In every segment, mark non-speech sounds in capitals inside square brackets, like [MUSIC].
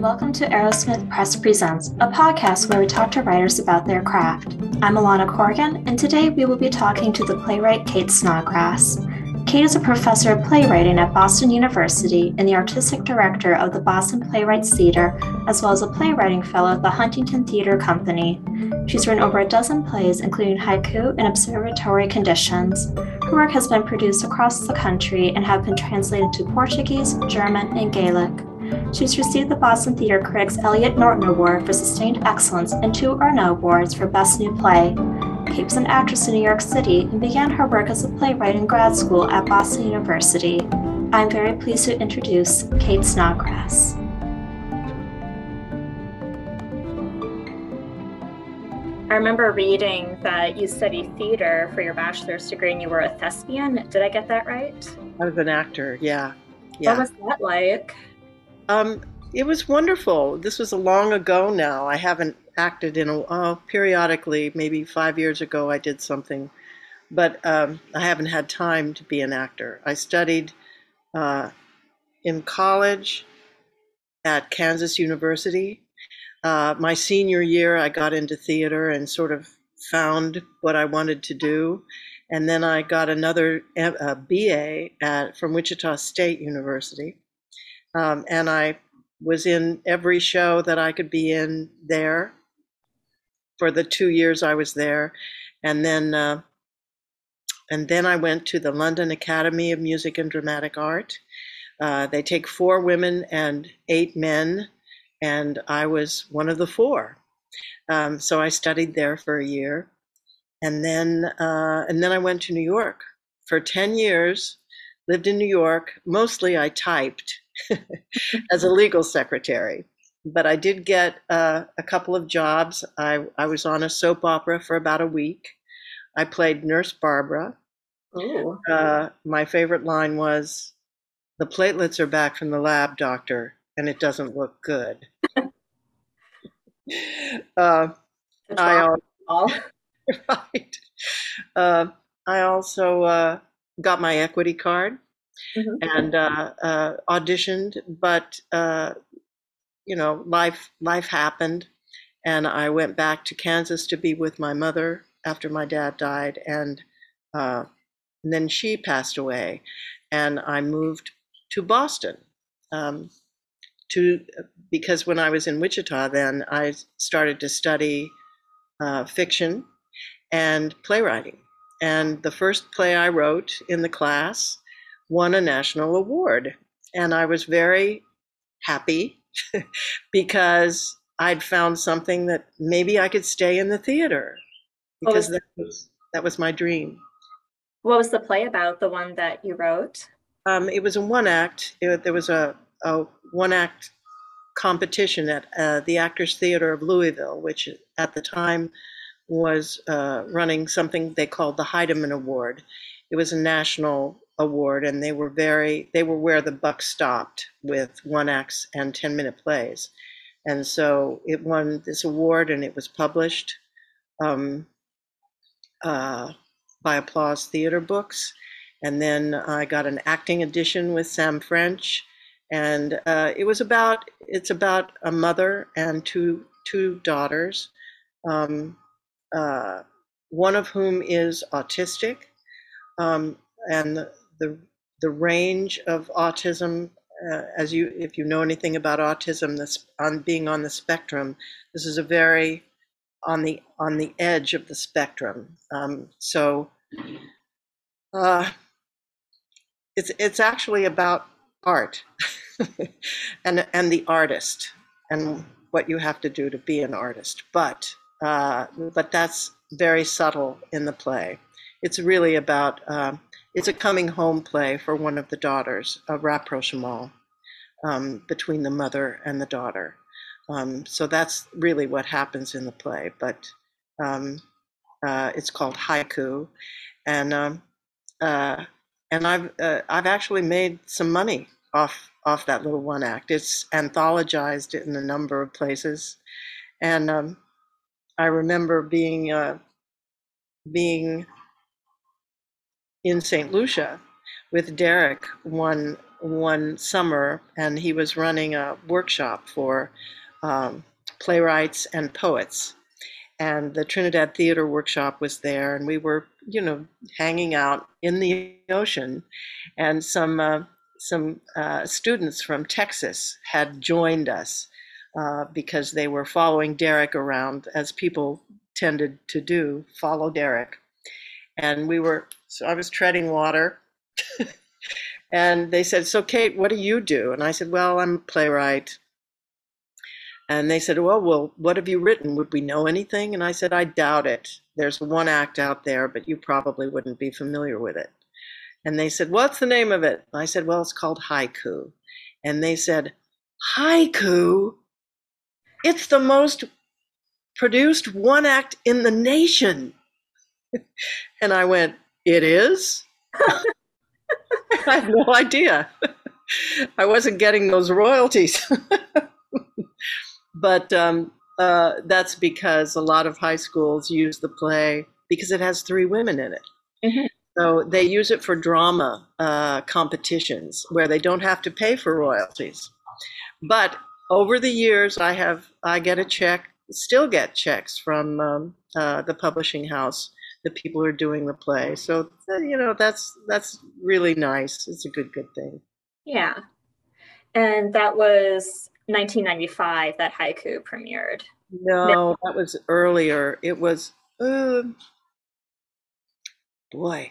welcome to Arrowsmith Press Presents, a podcast where we talk to writers about their craft. I'm Alana Corrigan, and today we will be talking to the playwright Kate Snodgrass. Kate is a professor of playwriting at Boston University and the artistic director of the Boston Playwrights Theater, as well as a playwriting fellow at the Huntington Theater Company. She's written over a dozen plays, including Haiku and Observatory Conditions. Her work has been produced across the country and have been translated to Portuguese, German, and Gaelic. She's received the Boston Theater Critics Elliot Norton Award for Sustained Excellence and two IRNE Awards for Best New Play. Kate was an actress in New York City and began her work as a playwright in grad school at Boston University. I'm very pleased to introduce Kate Snodgrass. I remember reading that you studied theater for your bachelor's degree and you were a thespian. Did I get that right? I was an actor, yeah. yeah. What was that like? Um, it was wonderful. This was a long ago now. I haven't acted in a uh, periodically. Maybe five years ago, I did something, but um, I haven't had time to be an actor. I studied uh, in college at Kansas University. Uh, my senior year, I got into theater and sort of found what I wanted to do. And then I got another uh, BA at, from Wichita State University. Um, and I was in every show that I could be in there for the two years I was there. And then, uh, and then I went to the London Academy of Music and Dramatic Art. Uh, they take four women and eight men, and I was one of the four. Um, so I studied there for a year, and then uh, and then I went to New York for ten years. Lived in New York. Mostly, I typed [LAUGHS] as a legal secretary. But I did get uh, a couple of jobs. I, I was on a soap opera for about a week. I played Nurse Barbara. Uh, my favorite line was, "The platelets are back from the lab, doctor, and it doesn't look good." [LAUGHS] uh, I also, [LAUGHS] right. Uh, I also uh, got my equity card mm-hmm. and uh, uh, auditioned, but uh, you know, life life happened, and I went back to Kansas to be with my mother after my dad died, and, uh, and then she passed away, and I moved to Boston. Um, to because when I was in Wichita, then I started to study uh, fiction and playwriting. And the first play I wrote in the class won a national award. And I was very happy [LAUGHS] because I'd found something that maybe I could stay in the theater because was, that, was, that was my dream. What was the play about, the one that you wrote? Um, it was a one act. It, there was a, a one act competition at uh, the Actors Theater of Louisville, which at the time was uh, running something they called the Heideman Award. It was a national award and they were very they were where the buck stopped with one acts and 10 minute plays. And so it won this award and it was published um, uh, by applause theater books. And then i got an acting edition with sam french. And uh, it was about it's about a mother and two two daughters um, uh, one of whom is autistic um, and the the range of autism uh, as you if you know anything about autism this on being on the spectrum this is a very on the on the edge of the spectrum. Um, so uh, it's it's actually about art [LAUGHS] and and the artist and what you have to do to be an artist. But uh, but that's very subtle in the play. It's really about uh, it's a coming home play for one of the daughters, a rapprochement um, between the mother and the daughter. Um, so that's really what happens in the play. But um, uh, it's called Haiku, and um, uh, and I've uh, I've actually made some money off off that little one act. It's anthologized in a number of places, and um, I remember being uh, being in St. Lucia with Derek one one summer, and he was running a workshop for um, playwrights and poets. And the Trinidad Theater Workshop was there, and we were, you know, hanging out in the ocean. And some uh, some uh, students from Texas had joined us uh, because they were following Derek around, as people tended to do, follow Derek. And we were, so I was treading water. [LAUGHS] and they said, So, Kate, what do you do? And I said, Well, I'm a playwright. And they said, Well, well, what have you written? Would we know anything? And I said, I doubt it. There's one act out there, but you probably wouldn't be familiar with it. And they said, What's the name of it? I said, Well, it's called haiku. And they said, Haiku? It's the most produced one act in the nation. [LAUGHS] and I went, It is? I have no [LAUGHS] idea. I wasn't getting those royalties. [LAUGHS] but um, uh, that's because a lot of high schools use the play because it has three women in it. Mm-hmm. So they use it for drama uh, competitions where they don't have to pay for royalties. But over the years, I have I get a check, still get checks from um, uh, the publishing house, the people who are doing the play. So uh, you know that's that's really nice. It's a good good thing. Yeah, and that was 1995 that haiku premiered. No, that was earlier. It was. Uh, boy,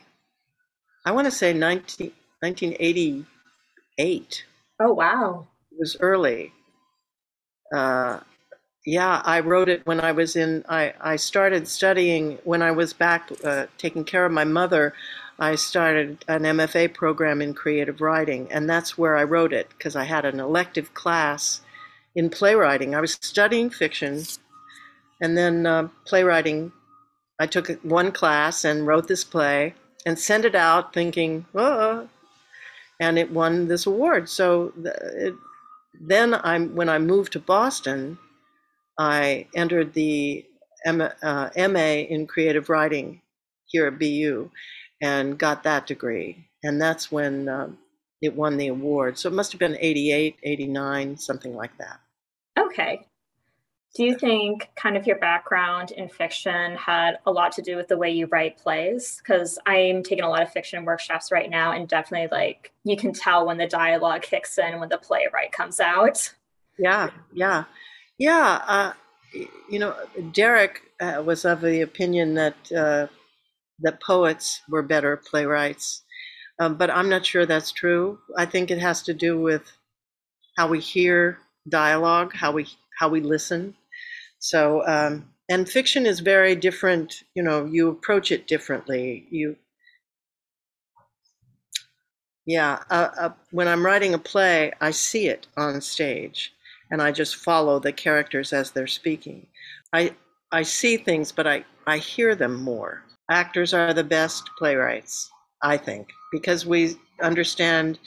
I want to say 19, 1988. Oh, wow. It was early. Uh, yeah, I wrote it when I was in, I, I started studying when I was back uh, taking care of my mother. I started an MFA program in creative writing, and that's where I wrote it because I had an elective class in playwriting. I was studying fiction, and then uh, playwriting. I took one class and wrote this play, and sent it out thinking, oh, and it won this award. So it, then I, when I moved to Boston, I entered the M, uh, MA in creative writing here at BU and got that degree. And that's when um, it won the award. So it must have been 88, 89, something like that. Okay. Do you think kind of your background in fiction had a lot to do with the way you write plays? Because I'm taking a lot of fiction workshops right now, and definitely like you can tell when the dialogue kicks in when the playwright comes out. Yeah, yeah, yeah. Uh, you know, Derek uh, was of the opinion that uh, that poets were better playwrights, um, but I'm not sure that's true. I think it has to do with how we hear dialogue, how we how we listen so, um, and fiction is very different. You know, you approach it differently. You, yeah. Uh, uh, when I'm writing a play, I see it on stage, and I just follow the characters as they're speaking. I I see things, but I I hear them more. Actors are the best playwrights, I think, because we understand.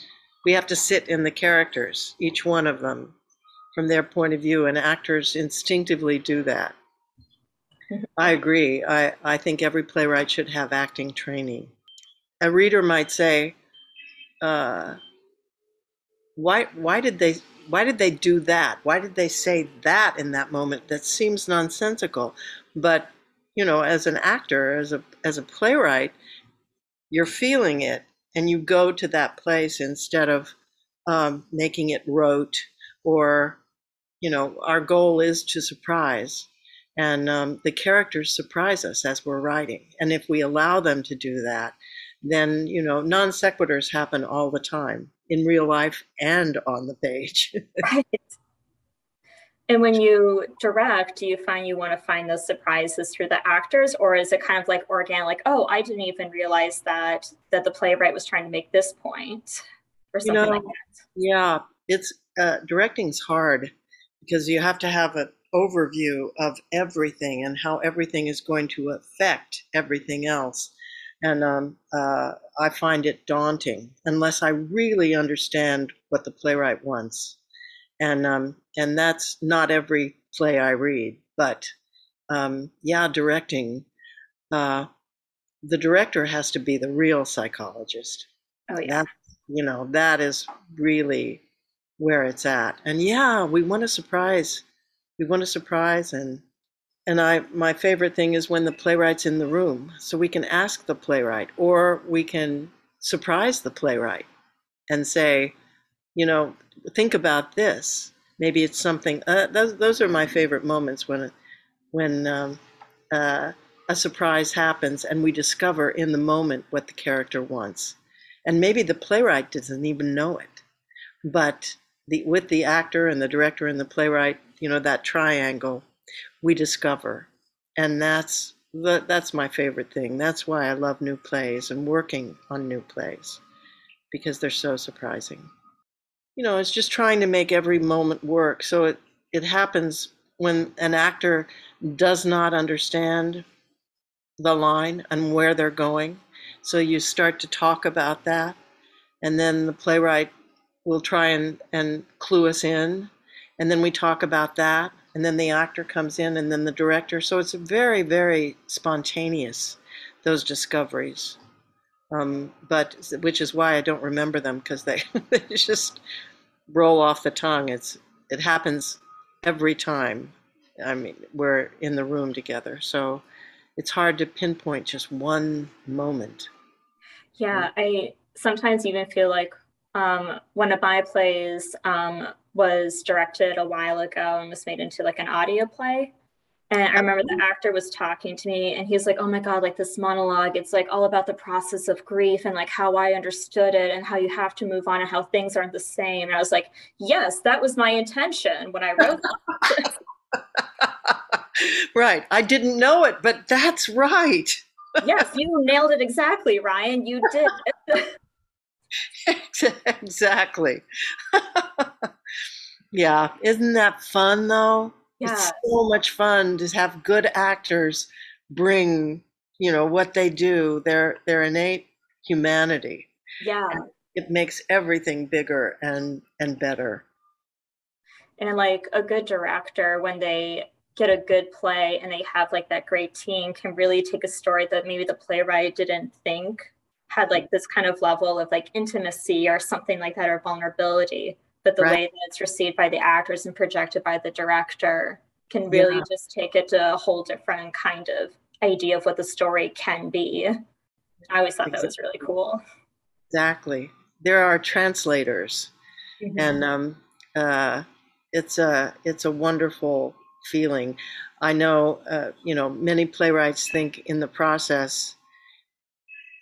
We have to sit in the characters, each one of them, from their point of view, and actors instinctively do that. I agree. I, I think every playwright should have acting training. A reader might say, uh, why, why, did they, why did they do that? Why did they say that in that moment? That seems nonsensical. But, you know, as an actor, as a, as a playwright, you're feeling it and you go to that place instead of um, making it rote or you know, our goal is to surprise. And um, the characters surprise us as we're writing. And if we allow them to do that, then, you know, non sequiturs happen all the time in real life and on the page. [LAUGHS] right. And when you direct, do you find you want to find those surprises through the actors, or is it kind of like organic, like, oh, I didn't even realize that that the playwright was trying to make this point, or something you know, like that? Yeah, it's uh, directing's hard because you have to have an overview of everything and how everything is going to affect everything else. And um, uh, I find it daunting unless I really understand what the playwright wants. And um, and that's not every play I read, but um, yeah, directing. Uh, the director has to be the real psychologist. Oh yeah. That's, you know, that is really where it's at. And yeah, we want to surprise. We want to surprise and and I my favorite thing is when the playwright's in the room. So we can ask the playwright or we can surprise the playwright and say, you know, think about this. Maybe it's something. Uh, those those are my favorite moments when when um, uh, a surprise happens and we discover in the moment what the character wants. And maybe the playwright doesn't even know it. But the, with the actor and the director and the playwright, you know, that triangle, we discover. And that's that's my favorite thing. That's why I love new plays and working on new plays because they're so surprising. You know, it's just trying to make every moment work. So it it happens when an actor does not understand the line and where they're going. So you start to talk about that, and then the playwright will try and, and clue us in, and then we talk about that, and then the actor comes in, and then the director. So it's very, very spontaneous, those discoveries. Um, but which is why I don't remember them because they, [LAUGHS] they just roll off the tongue. It's it happens every time. I mean, we're in the room together, so it's hard to pinpoint just one moment. Yeah, I sometimes even feel like um, one of my plays um, was directed a while ago and was made into like an audio play. And I remember the actor was talking to me and he's like, oh my God, like this monologue, it's like all about the process of grief and like how I understood it and how you have to move on and how things aren't the same. And I was like, yes, that was my intention when I wrote [LAUGHS] right. I didn't know it, but that's right. yes, you nailed it exactly, Ryan. You did. [LAUGHS] [LAUGHS] exactly. [LAUGHS] yeah. Isn't that fun though? Yeah. It's so much fun to have good actors bring, you know, what they do, their their innate humanity. Yeah. And it makes everything bigger and and better. And like a good director when they get a good play and they have like that great team can really take a story that maybe the playwright didn't think had like this kind of level of like intimacy or something like that or vulnerability but the right. way that it's received by the actors and projected by the director can really yeah. just take it to a whole different kind of idea of what the story can be i always thought exactly. that was really cool exactly there are translators mm-hmm. and um, uh, it's a it's a wonderful feeling. I know, uh, you know, many playwrights think in the process,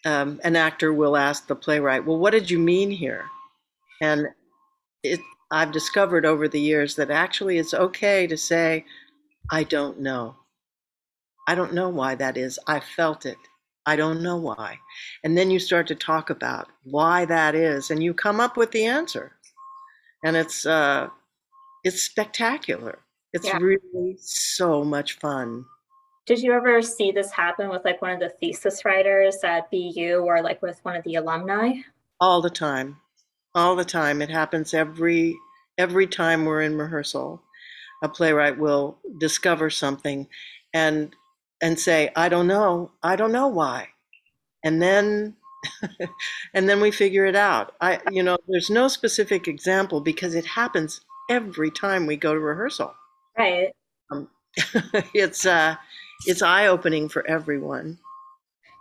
um, an actor will ask the playwright, "Well, what did you mean here?" And it, I've discovered over the years that actually it's okay to say, "I don't know. I don't know why that is. I felt it. I don't know why." And then you start to talk about why that is, and you come up with the answer, and it's uh, it's spectacular. It's yeah. really so much fun. Did you ever see this happen with like one of the thesis writers at BU or like with one of the alumni? All the time. All the time. It happens every every time we're in rehearsal. A playwright will discover something and and say, I don't know. I don't know why. And then [LAUGHS] and then we figure it out. I you know, there's no specific example because it happens every time we go to rehearsal. Right. Um, [LAUGHS] it's uh, it's eye opening for everyone.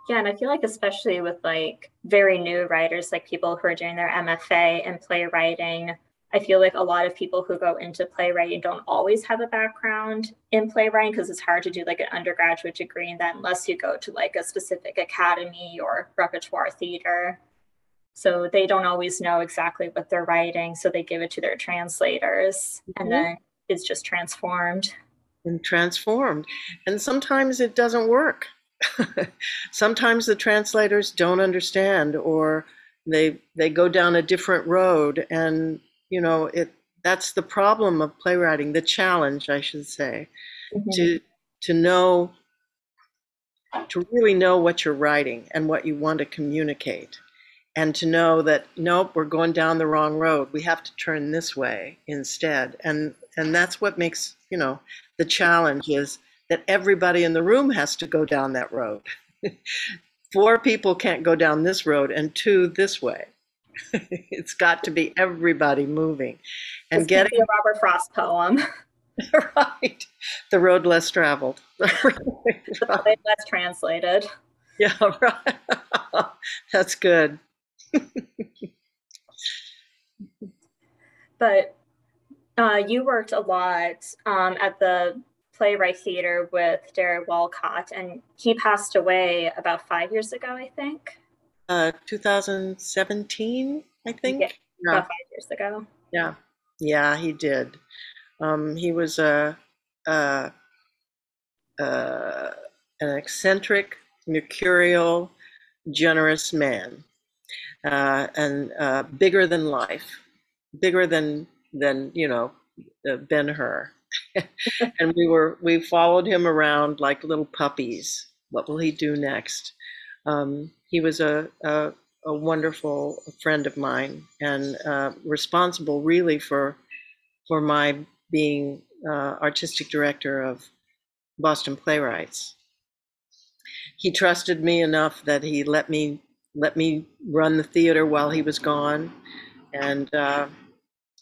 Yeah, and I feel like especially with like very new writers, like people who are doing their MFA in playwriting, I feel like a lot of people who go into playwriting don't always have a background in playwriting because it's hard to do like an undergraduate degree and then unless you go to like a specific academy or repertoire theater. So they don't always know exactly what they're writing. So they give it to their translators. Mm-hmm. And then it's just transformed and transformed and sometimes it doesn't work [LAUGHS] sometimes the translators don't understand or they they go down a different road and you know it that's the problem of playwriting the challenge i should say mm-hmm. to to know to really know what you're writing and what you want to communicate and to know that nope we're going down the wrong road we have to turn this way instead and and that's what makes you know the challenge is that everybody in the room has to go down that road. [LAUGHS] Four people can't go down this road and two this way. [LAUGHS] It's got to be everybody moving. And could getting a Robert Frost poem. [LAUGHS] right. The road less traveled. The less translated. yeah right. That's good. But uh, you worked a lot um, at the Playwright Theater with Derek Walcott, and he passed away about five years ago, I think. uh 2017 i think Yeah, yeah About five years ago. yeah yeah he did um he was a uh uh an eccentric mercurial generous man uh and uh bigger than life bigger than than you know uh, ben hur [LAUGHS] and we were we followed him around like little puppies. What will he do next? Um, he was a, a, a wonderful friend of mine and uh, responsible really for for my being uh, artistic director of Boston Playwrights. He trusted me enough that he let me let me run the theater while he was gone, and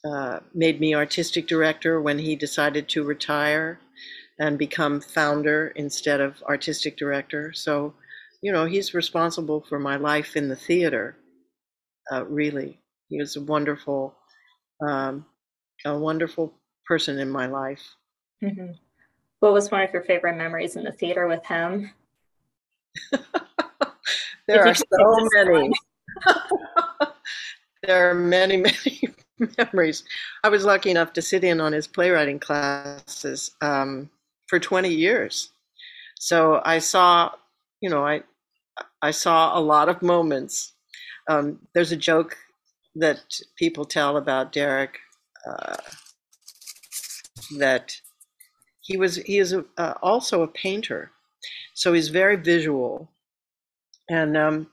uh, made me artistic director when he decided to retire and become founder instead of artistic director. So you know, he's responsible for my life in the theater. Uh, really, he was a wonderful, um, a wonderful person in my life. hmm What was one of your favorite memories in the theater with him? [LAUGHS] there If are so many. [LAUGHS] there are many, many [LAUGHS] memories. I was lucky enough to sit in on his playwriting classes um, for 20 years. So I saw, you know, I I saw a lot of moments. Um, there's a joke that people tell about Derek uh, that he was he is a, uh, also a painter, so he's very visual, and um,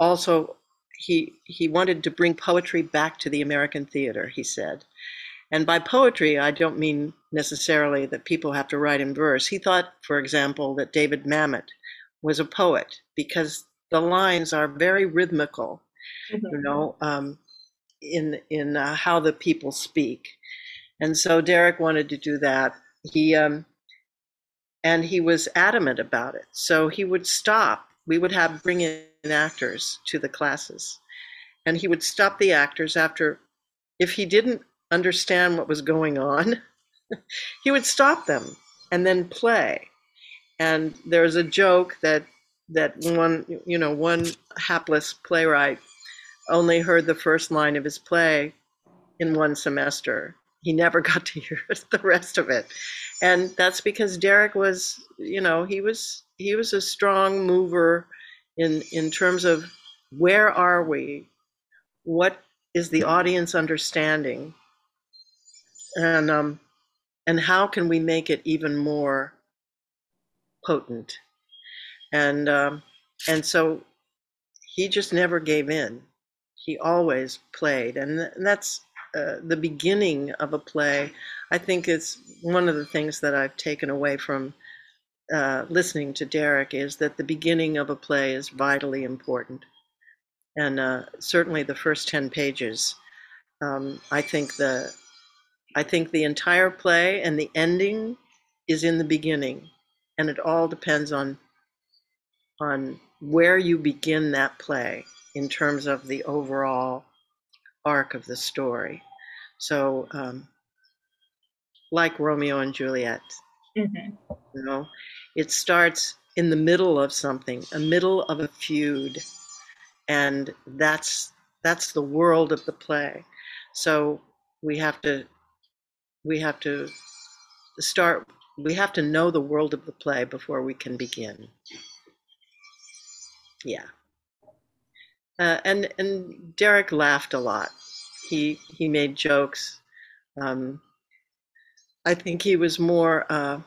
also he he wanted to bring poetry back to the American theater. He said, and by poetry I don't mean necessarily that people have to write in verse. He thought, for example, that David Mamet was a poet because the lines are very rhythmical you Mhm. know, um, in in uh, how the people speak. And so Derek wanted to do that. He um, and he was adamant about it. So he would stop. We would have bring in actors to the classes, and he would stop the actors after, if he didn't understand what was going on, [LAUGHS] he would stop them and then play. And there's a joke that that one you know one hapless playwright only heard the first line of his play in one semester. He never [LAUGHS] got to hear the rest of it. And that's because Derek was, you know, he was he was a strong mover in in terms of where are we? What is the audience understanding? And um and how can we make it even more potent? And um and so he just never gave in he always played and, th- and that's uh, the beginning of a play i think it's one of the things that i've taken away from uh, listening to derek is that the beginning of a play is vitally important and uh, certainly the first 10 pages um, i think the i think the entire play and the ending is in the beginning and it all depends on on where you begin that play in terms of the overall arc of the story. So, um, like Romeo and Juliet, Mhm. you know, it starts in the middle of something, a middle of a feud, and that's that's the world of the play. So we have to we have to start. We have to know the world of the play before we can begin. Yeah. Uh, and and Derek laughed a lot. He he made jokes. Um, I think he was more uh,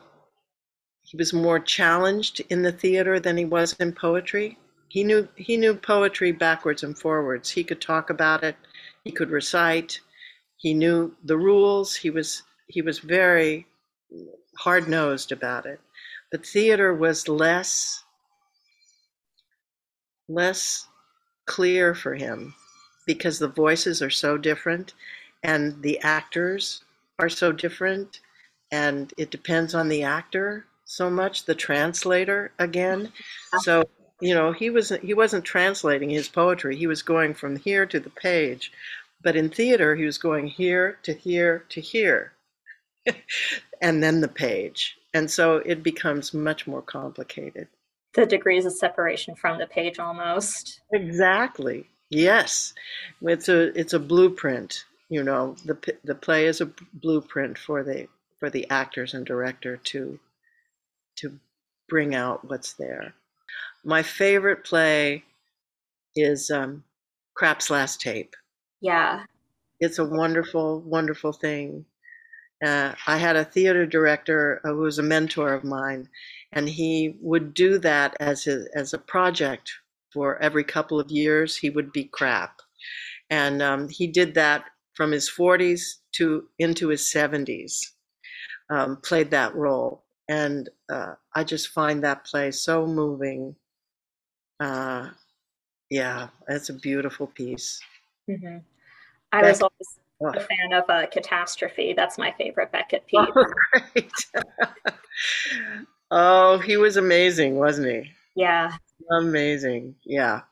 he was more challenged in the theater than he was in poetry. He knew he knew poetry backwards and forwards. He could talk about it. He could recite. He knew the rules. He was he was very hard nosed about it. But theater was less less clear for him because the voices are so different and the actors are so different and it depends on the actor so much the translator again. So you know he was he wasn't translating his poetry. He was going from here to the page. But in theater he was going here to here to here. [LAUGHS] And then the page. And so it becomes much more complicated. The degrees of separation from the page almost. Exactly. Yes. It's a it's a blueprint you know. The the play is a blueprint for the for the actors and director to to bring out what's there my favorite play is um, Krapp's Last Tape. Yeah. It's a wonderful, wonderful thing. Uh, I had a theater director who was a mentor of mine, and he would do that as a, as a project for every couple of years. He would be Krapp, and um, he did that from his 40s to into his 70s. Um, played that role, and uh, I just find that play so moving uh, yeah, it's a beautiful piece. Mm-hmm. I was always oh. a fan of uh, Catastrophe. That's my favorite Beckett piece. [LAUGHS] Oh, [LAUGHS] oh, he was amazing, wasn't he? Yeah. Amazing. Yeah.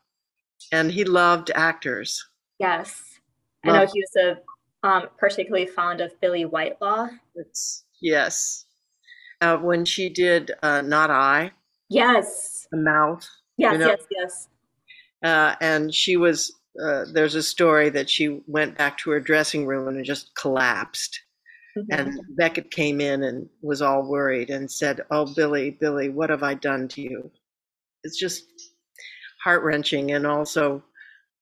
And he loved actors. Yes. Loved. I know he was a, um, particularly fond of Billie Whitelaw. It's, yes. Uh, when she did uh, Not I. Yes. The mouth. Yes, you know? yes, yes. Uh, and she was, uh, there's a story that she went back to her dressing room and just collapsed. Mm-hmm. And Beckett came in and was all worried and said, Oh, Billie, Billie, what have I done to you? It's just heart wrenching and also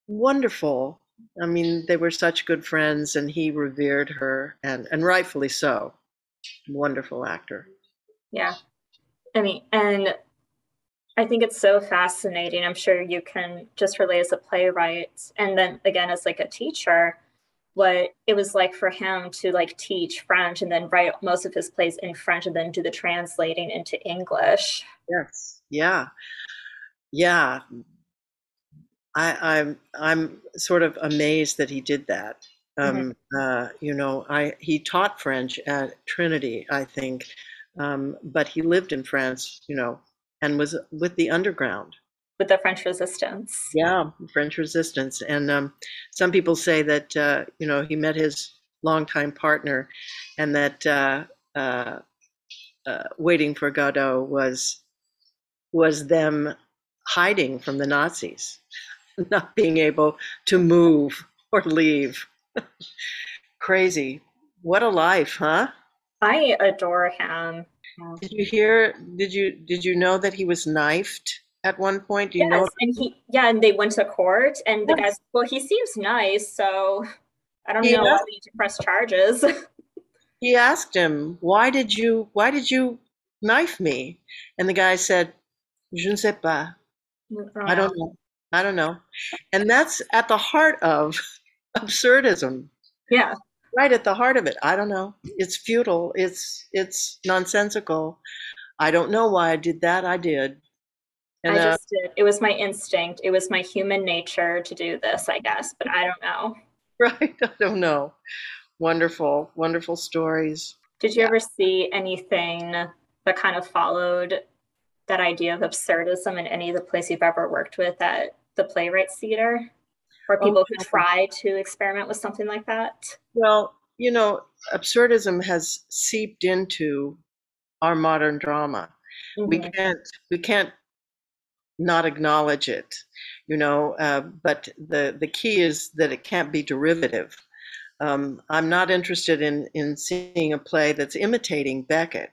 wonderful. I mean, they were such good friends and he revered her and, and rightfully so. Wonderful actor. Yeah. I mean, and I think it's so fascinating. I'm sure you can just relate as a playwright and then again as like a teacher what it was like for him to like teach French and then write most of his plays in French and then do the translating into English. Yes. Yeah. Yeah. I, I'm I'm sort of amazed that he did that. Um, mm-hmm. uh, you know, I he taught French at Trinity, I think, um, but he lived in France, you know, and was with the underground with the French Resistance. Yeah, French Resistance, and um, some people say that uh, you know he met his longtime partner, and that uh, uh, uh waiting for Godot was was them hiding from the Nazis, [LAUGHS] not being able to move or leave. [LAUGHS] Crazy. What a life, huh? I adore him. Did you hear? Did you did you know that he was knifed at one point? Do you yes, know? and he yeah, and they went to court, and the guys well, he seems nice, so I don't he know why need to press charges. [LAUGHS] he asked him, "Why did you Why did you knife me?" And the guy said, "Je ne sais pas. I don't know. I don't know." And that's at the heart of absurdism. Yeah right at the heart of it. I don't know. It's futile. It's it's nonsensical. I don't know why I did that. I did. And, I uh, just did. It was my instinct. It was my human nature to do this, I guess, but I don't know. [LAUGHS] Right. I don't know. Wonderful, wonderful stories. Did you yeah. ever see anything that kind of followed that idea of absurdism in any of the plays you've ever worked with at the Playwrights Theater? Or oh, people oh, who try to experiment with something like that? Well, you know, absurdism has seeped into our modern drama. Mm-hmm. We can't we can't not acknowledge it, you know. Uh, but the the key is that it can't be derivative. Um, I'm not interested in in seeing a play that's imitating Beckett,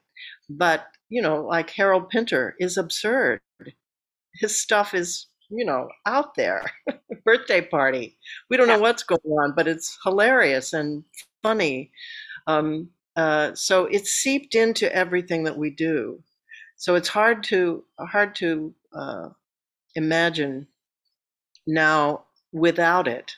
but you know, like Harold Pinter is absurd. His stuff is you know out there. [LAUGHS] birthday party. We don't know what's going on, but it's hilarious and funny. Um, uh, so it's seeped into everything that we do. So it's hard to hard to uh, imagine now without it,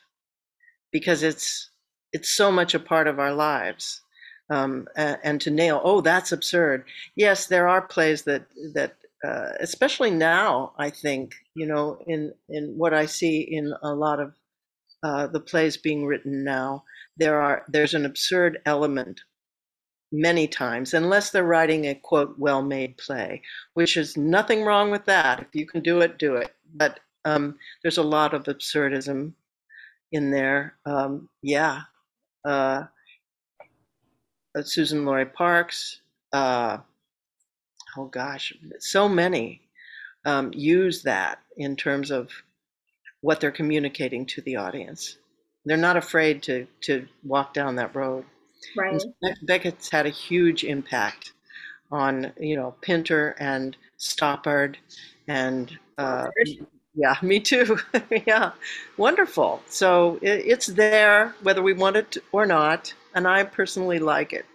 because it's it's so much a part of our lives. Um, and, and to nail, oh, that's absurd. Yes, there are plays that that uh, especially now, I think, you know, in, in what I see in a lot of uh, the plays being written now, there are there's an absurd element many times, unless they're writing a quote well-made play, which is nothing wrong with that. If you can do it, do it. But um, there's a lot of absurdism in there. Um, yeah, uh, uh Suzan-Lori Parks. Oh gosh, so many um, use that in terms of what they're communicating to the audience. They're not afraid to to walk down that road. Right. Beckett's had a huge impact on you know Pinter and Stoppard and uh, yeah, me too. [LAUGHS] yeah, wonderful. So it, it's there whether we want it or not, and I personally like it.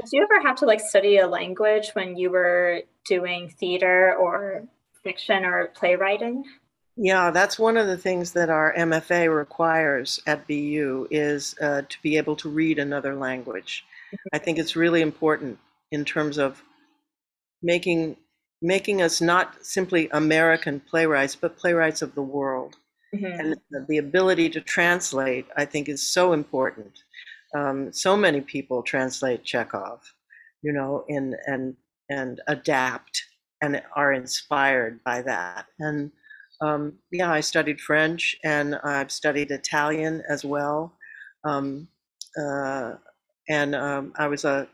Did you ever have to like study a language when you were doing theater or fiction or playwriting? Yeah, that's one of the things that our MFA requires at BU is uh, to be able to read another language. I think it's really important in terms of making making us not simply American playwrights, but playwrights of the world. Mm-hmm. And the ability to translate, I think, is so important. Um, so many people translate Chekhov, you know, and and and adapt and are inspired by that. And um, yeah, I studied French and I've studied Italian as well. Um, uh, and um, I was uh,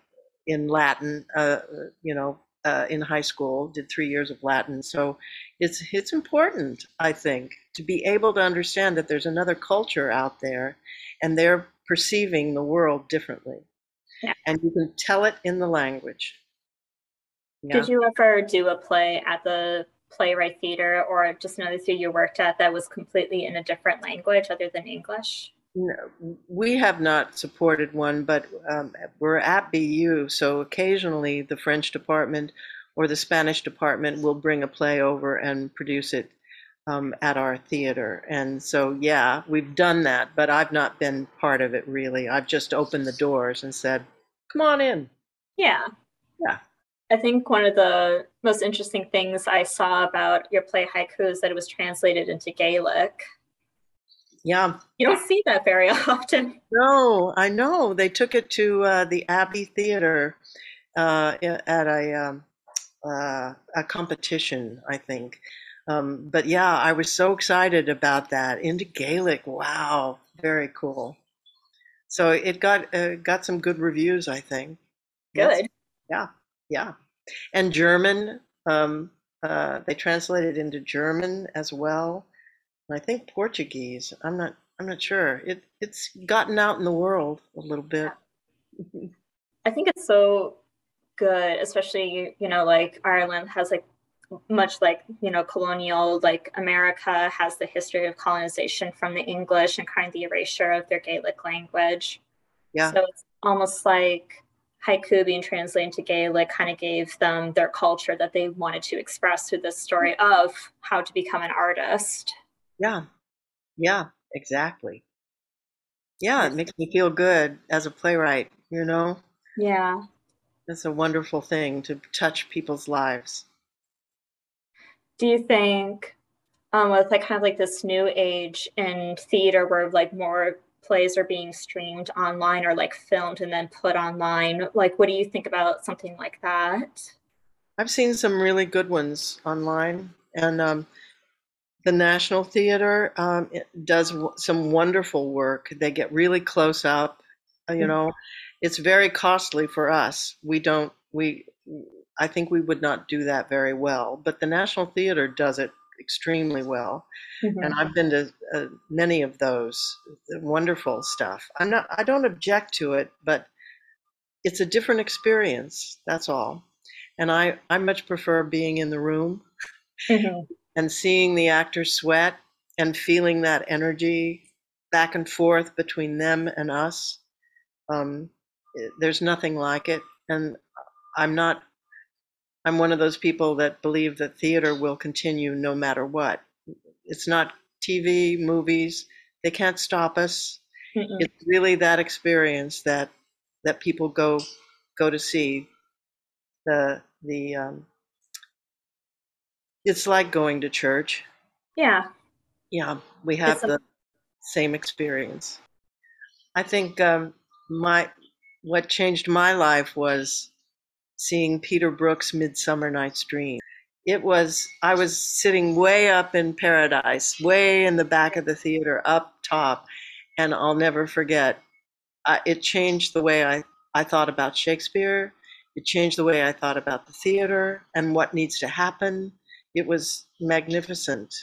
in Latin, uh, you know, uh, in high school, did three years of Latin. So it's it's important, I think, to be able to understand that there's another culture out there, and they're perceiving the world differently, yeah. and you can tell it in the language. Yeah. Did you ever do a play at the playwright theater or just another theater you worked at that was completely in a different language other than English? No, we have not supported one, but um, we're at BU, so occasionally the French department or the Spanish department will bring a play over and produce it um, at our theater. And so, yeah, we've done that, but I've not been part of it really. I've just opened the doors and said, come on in. Yeah. Yeah. I think one of the most interesting things I saw about your play Haiku is that it was translated into Gaelic. Yeah. You don't see that very [LAUGHS] often. No, I know. They took it to uh, the Abbey Theater uh, at a, um, uh, a competition, I think. Um, but yeah, I was so excited about that. Into Gaelic. Wow. Very cool. So it got uh, got some good reviews, I think. Good. yeah. Yeah, and German. Um, uh, they translated into German as well. And I think Portuguese. I'm not. I'm not sure. It it's gotten out in the world a little bit. I think it's so good, especially you know, like Ireland has like much like you know colonial like america has the history of colonization from the english and kind of the erasure of their gaelic language yeah so it's almost like haiku being translated to Gaelic kind of gave them their culture that they wanted to express through this story of how to become an artist. Yeah, yeah, exactly. Yeah, it makes me feel good as a playwright, you know? Yeah. It's a wonderful thing to touch people's lives. Do you think um, with like kind of like this new age in theater where like more plays are being streamed online or like filmed and then put online. Like, what do you think about something like that? I've seen some really good ones online, and um, the National Theater um, does w- some wonderful work. They get really close up. Uh, you mm-hmm. know, it's very costly for us. We don't. We. I think we would not do that very well, but the National Theater does it extremely well. Mm-hmm. And I've been to uh, many of those wonderful stuff. I'm not I don't object to it, but it's a different experience, that's all. And I I much prefer being in the room mm-hmm. and seeing the actors sweat and feeling that energy back and forth between them and us. Um, there's nothing like it. And I'm not I'm one of those people that believe that theater will continue no matter what. It's not TV, movies, they can't stop us. Mm-mm. It's really that experience that that people go go to see. The the um, it's like going to church. Yeah. Yeah, we have the same experience. I think um, my what changed my life was seeing Peter Brook's Midsummer Night's Dream. It was I was sitting way up in paradise, way in the back of the theater, up top, and I'll never forget. I, it changed the way I, I thought about Shakespeare. It changed the way I thought about the theater and what needs to happen. It was magnificent.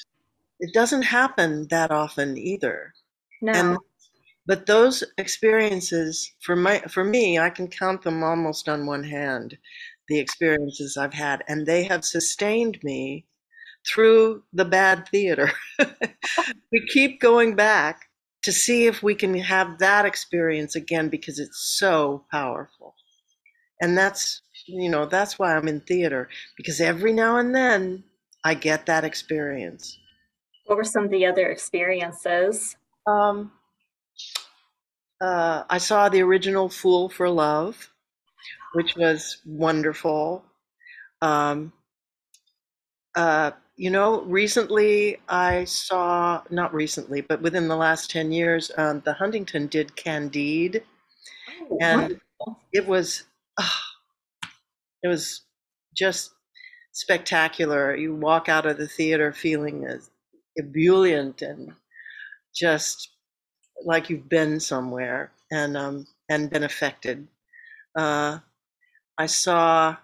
It doesn't happen that often either. No. And but those experiences for my for me, I can count them almost on one hand, the experiences I've had, and they have sustained me through the bad theater. [LAUGHS] we keep going back to see if we can have that experience again because it's so powerful. And that's you know, that's why I'm in theater because every now and then I get that experience. What were some of the other experiences? Um, uh, I saw the original Fool for Love, which was wonderful. Um, uh, you know, recently I saw, not recently, but within the last 10 years, um, the Huntington did Candide. Oh, And wonderful. it was, ah, it was just spectacular. You walk out of the theater feeling as ebullient and just like you've been somewhere and um, and been affected. Uh, I saw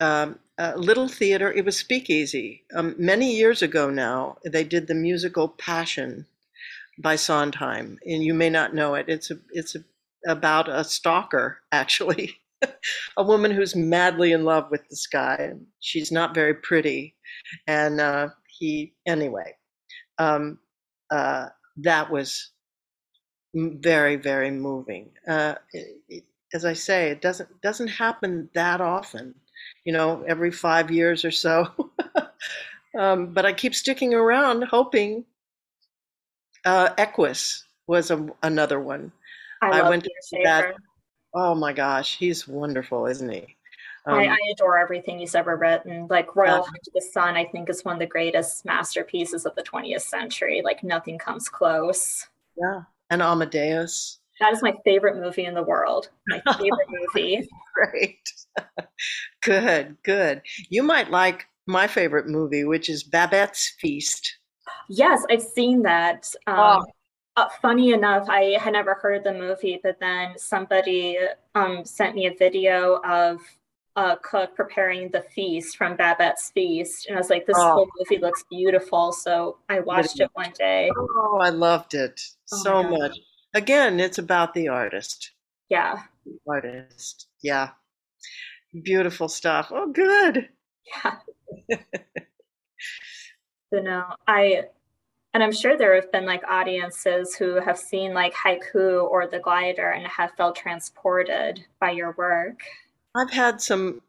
um, a little theater. It was Speakeasy. Um, many years ago now, they did the musical Passion by Sondheim, and you may not know it. It's a it's a, about a stalker [LAUGHS] actually. [LAUGHS] a woman who's madly in love with this guy she's not very pretty and uh, he anyway um, uh, that was very very moving uh, it, it, as i say it doesn't doesn't happen that often you know every five years or so [LAUGHS] um, but i keep sticking around hoping uh, equus was a, another one I, I went to see that. Oh my gosh he's wonderful isn't he I, Um, I adore everything he's ever written. Like Royal Yeah. Hunt of the Sun, I think is one of the greatest masterpieces of the 20th century. Like nothing comes close. yeah and amadeus That is my favorite movie in the world. My [LAUGHS] favorite movie. Great. [LAUGHS] good, good. You might like my favorite movie, which is Babette's Feast. Yes, I've seen that. Um, Oh. uh, funny enough, I had never heard of the movie, but then somebody um, sent me a video of a cook preparing the feast from Babette's Feast, and I was like, "This Oh. whole movie looks beautiful." So I watched it one day. Oh, I loved it Oh so much. Again, it's about the artist. Yeah, Artist. Yeah. Beautiful stuff. Oh, good. yeah. So no, I, and I'm sure there have been like audiences who have seen like haiku or the glider and have felt transported by your work. I've had some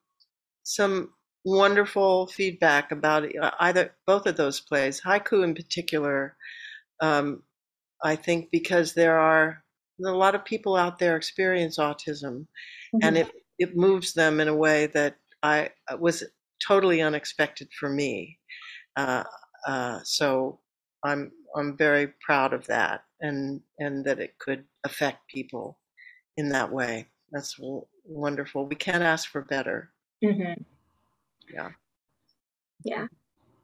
some wonderful feedback about uh, either both of those plays. Haiku in particular, um, I think because there are a lot of people out there experience autism, and it it moves them in a way that I uh, was totally unexpected for me. Uh, uh, so I'm I'm very proud of that, and and that it could affect people in that way. That's wonderful. We can't ask for better. Mhm. Yeah. Yeah.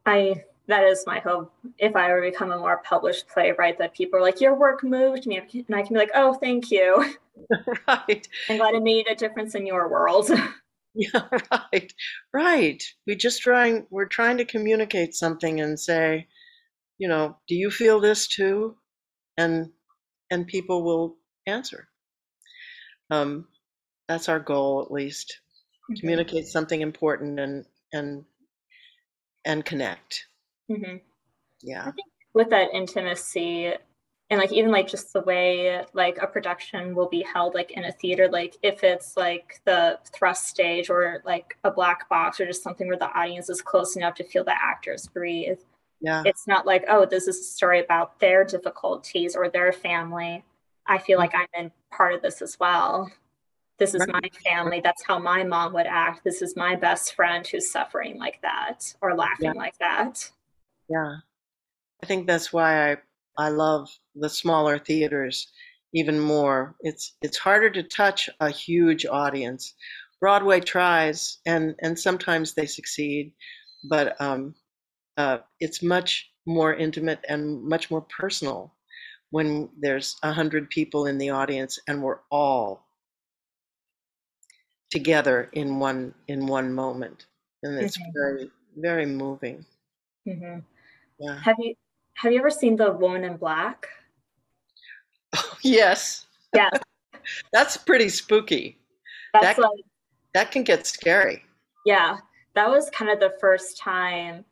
I that is my hope. If I ever become a more published playwright, that people are like, your work moved me, and I can be like, oh, thank you. [LAUGHS] right. I'm glad it made a difference in your world. [LAUGHS] Yeah. Right. Right. We just trying. We're trying to communicate something and say, you know, do you feel this too? And and people will answer. Um, that's our goal, at least. Communicate something important and and and connect. Mhm. Yeah. With that intimacy and like even like just the way like a production will be held like in a theater, like if it's like the thrust stage or like a black box or just something where the audience is close enough to feel the actors breathe. Yeah. it's not like oh this is a story about their difficulties or their family i feel like i'm in part of this as well this is my family that's how my mom would act this is my best friend who's suffering like that or laughing Yeah. like that Yeah. I think that's why I I love the smaller theaters even more. It's it's harder to touch a huge audience. Broadway tries, and and sometimes they succeed, but um, uh, it's much more intimate and much more personal when there's a hundred people in the audience and we're all together in one in one moment, and it's mm-hmm. very very moving. Mm-hmm. Yeah. Have you have you ever seen the Woman in Black? Oh, [LAUGHS] yes. Yeah. [LAUGHS] That's pretty spooky. That's that, like, that can get scary. Yeah. That was kind of the first time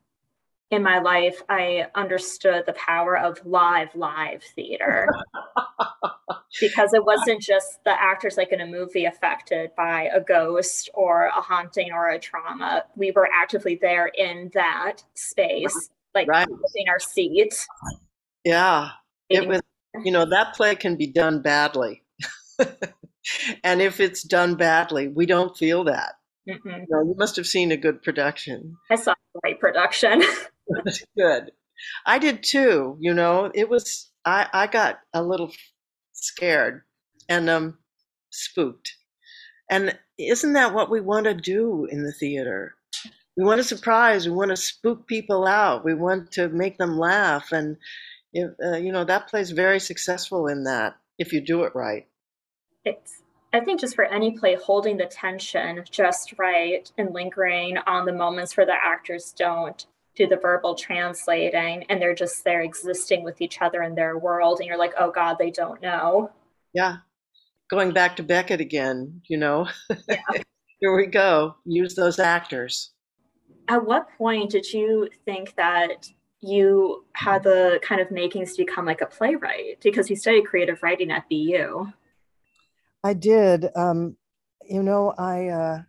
in my life I understood the power of live, live theater. [LAUGHS] because it wasn't just the actors like in a movie affected by a ghost or a haunting or a trauma. We were actively there in that space, like right. in our seats. Yeah. It was you know, that play can be done badly. [LAUGHS] and if it's done badly, we don't feel that. Mm-hmm. You, you must have seen a good production. I saw a great production. [LAUGHS] [LAUGHS] good. I did too. You know, it was, I, I got a little scared and um, spooked. And isn't that what we want to do in the theater? We want to surprise, we want to spook people out, we want to make them laugh. And if, uh, you know that plays very successful in that if you do it right it's i think just for any play holding the tension just right and lingering on the moments where the actors don't do the verbal translating and they're just there existing with each other in their world and you're like oh god they don't know. Yeah. Going back to beckett again you know? Yeah. [LAUGHS] here we go. Use those actors. At what point did you think that you had the kind of makings to become like a playwright? Because you studied creative writing at BU. I did. Um, you know, I uh,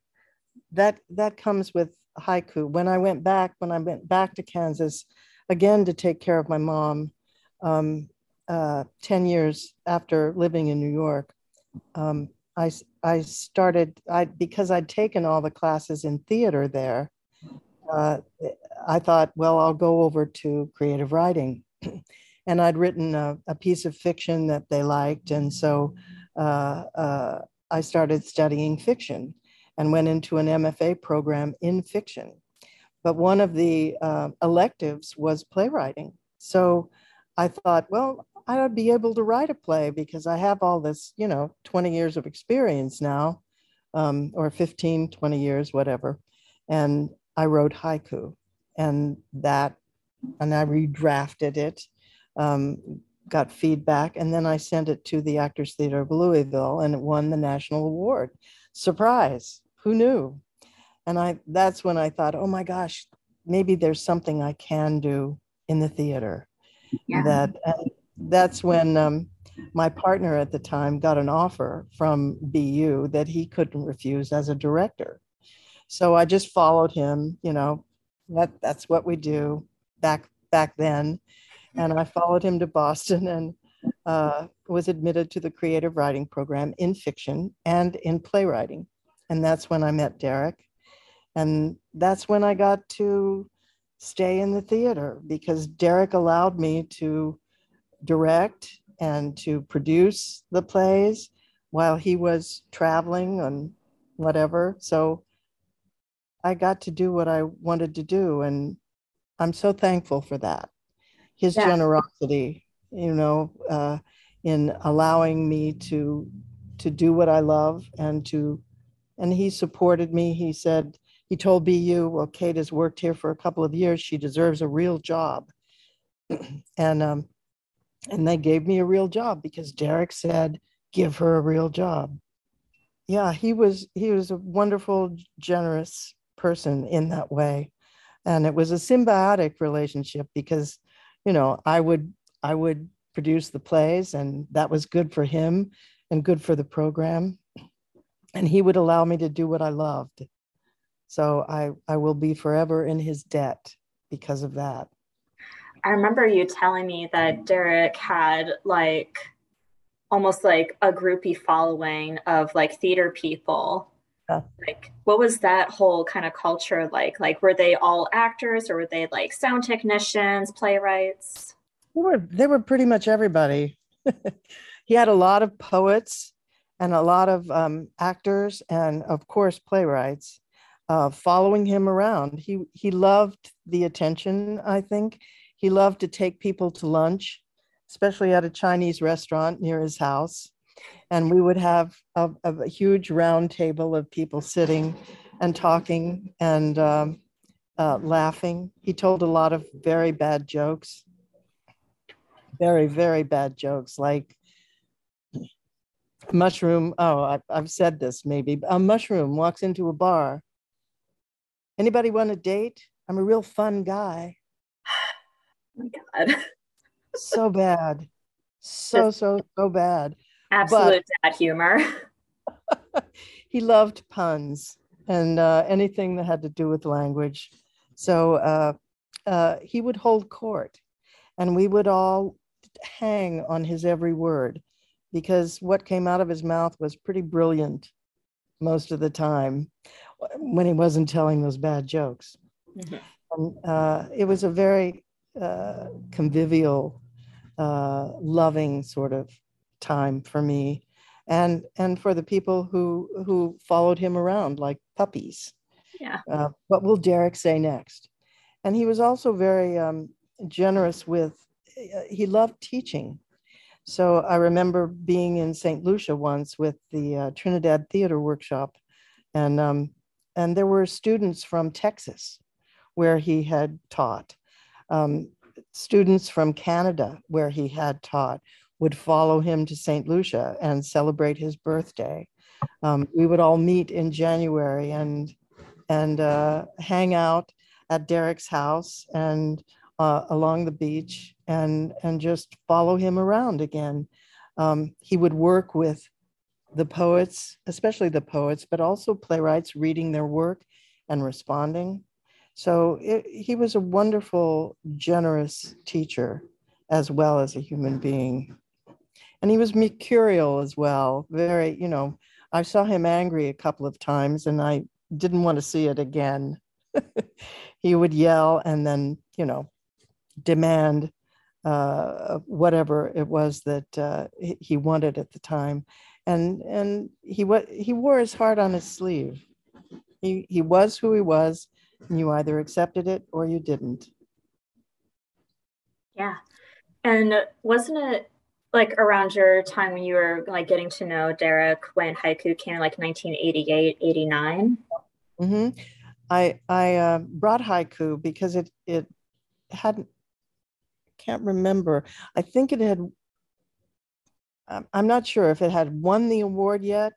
that that comes with haiku. When I went back, when I went back to Kansas, again to take care of my mom, um, uh, ten years after living in New York, um, I I started I because I'd taken all the classes in theater there. Uh, I thought, well, I'll go over to creative writing. [CLEARS THROAT] and I'd written a, a, piece of fiction that they liked. And so I started studying fiction and went into an MFA program in fiction. But one of the uh, electives was playwriting. So I thought, well, I would be able to write a play because I have all this, you know, 20 years of experience now, um, or 15, 20 years, whatever. And I wrote haiku and that, and I redrafted it, um, got feedback, and then I sent it to the Actors Theater of Louisville, and it won the national award. Surprise! Who knew? And I that's when I thought, oh my gosh, maybe there's something I can do in the theater. Yeah. That that's when um, my partner at the time got an offer from BU that he couldn't refuse as a director. So I just followed him, you know, that that's what we do back back then. And I followed him to Boston and uh, was admitted to the creative writing program in fiction and in playwriting. And that's when I met Derek. And that's when I got to stay in the theater because Derek allowed me to direct and to produce the plays while he was traveling and whatever. So I got to do what I wanted to do. And I'm so thankful for that. His yeah. generosity, you know, uh, in allowing me to to do what I love and to and he supported me. He said, he told BU, well, Kate has worked here for a couple of years. She deserves a real job. [CLEARS THROAT] and um, and they gave me a real job because Derek said, give her a real job. Yeah, he was he was a wonderful, generous person in that way and it was a symbiotic relationship because you know i would i would produce the plays and that was good for him and good for the program. And he would allow me to do what i loved. So i i will be forever in his debt because of that. I remember you telling me that derek had like almost like a groupie following of like theater people like what was that whole kind of culture like like were they all actors or were they like sound technicians playwrights They were, they were pretty much everybody. [LAUGHS] he had a lot of poets and a lot of um, actors and, of course, playwrights uh, following him around. He, he loved the attention, I think. He loved to take people to lunch, especially at a Chinese restaurant near his house. And we would have a, a huge round table of people sitting and talking and um, uh, laughing. He told a lot of very bad jokes, very, very bad jokes, like mushroom. Oh, I've, I've said this maybe. A mushroom walks into a bar. Anybody want a date? I'm a real fun guy. Oh my God. so bad. So, so, so bad. Absolute but, bad humor. [LAUGHS] [LAUGHS] he loved puns and uh, anything that had to do with language. So uh, uh, he would hold court and we would all hang on his every word because what came out of his mouth was pretty brilliant most of the time when he wasn't telling those bad jokes. Mm-hmm. And, uh, it was a very uh, convivial, uh, loving sort of time for me and and for the people who who followed him around like puppies. Yeah. Uh, what will Derek say next? And he was also very um, generous with. Uh, he loved teaching. So I remember being in St. Lucia once with the uh, Trinidad Theater Workshop, and um, and there were students from Texas, where he had taught, um, students from Canada, where he had taught, would follow him to St. Lucia and celebrate his birthday. Um, we would all meet in January and and uh, hang out at Derek's house and uh, along the beach and and just follow him around again. Um, he would work with the poets, especially the poets, but also playwrights reading their work and responding. So it, he was a wonderful, generous teacher as well as a human being and he was mercurial as well very you know i saw him angry a couple of times and i didn't want to see it again. [LAUGHS] He would yell and then you know demand uh, whatever it was that uh, he wanted at the time. And and he what he wore his heart on his sleeve. He he was who he was and you either accepted it or you didn't. Yeah. And wasn't it like around your time when you were like getting to know Derek when haiku came in like 1988, 89? Mm-hmm. I I uh, brought haiku because it it hadn't can't remember. I think it had. I'm not sure if it had won the award yet,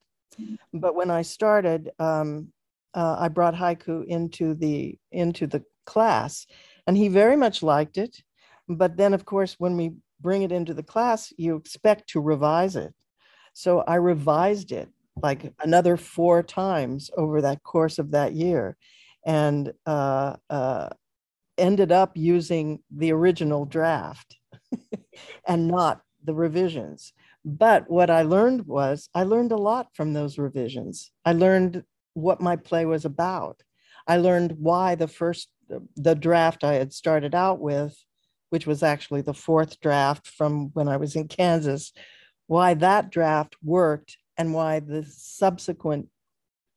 but when I started, um, uh, I brought haiku into the into the class, and he very much liked it. But then, of course, when we bring it into the class, you expect to revise it. So I revised it like another four times over that course of that year and uh, uh, ended up using the original draft [LAUGHS] and not the revisions. But what I learned was I learned a lot from those revisions. I learned what my play was about. I learned why the first the draft I had started out with which was actually the fourth draft from when I was in Kansas, why that draft worked and why the subsequent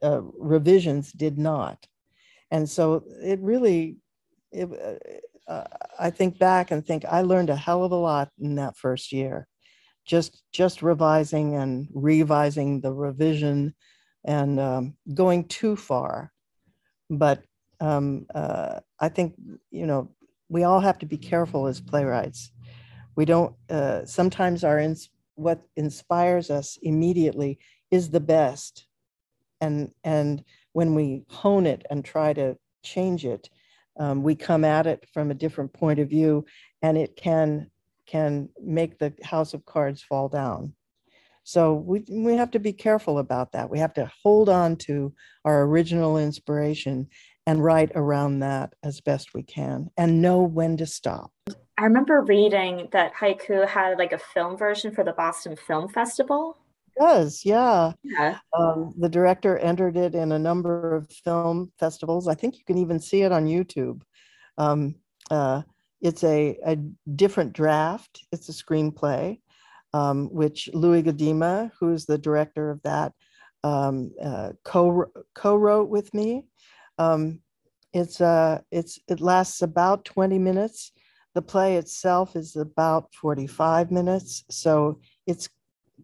uh, revisions did not. And so it really, it, uh, uh, I think back and think I learned a hell of a lot in that first year, just just revising and revising the revision and um, going too far. But um, uh, I think you know we all have to be careful as playwrights. We don't, uh, sometimes our, ins- what inspires us immediately is the best. And, and when we hone it and try to change it, um, we come at it from a different point of view and it can, can make the house of cards fall down. So we, we have to be careful about that. We have to hold on to our original inspiration and write around that as best we can and know when to stop. I remember reading that haiku had like a film version for the Boston Film Festival. It does, yeah. Yeah. Um, the director entered it in a number of film festivals. I think you can even see it on YouTube. Um, uh, it's a, a different draft. It's a screenplay, um, which Louis Godima, who's the director of that, um, uh, co co-wrote with me. Um, it's uh, it's it lasts about 20 minutes. The play itself is about 45 minutes, so it's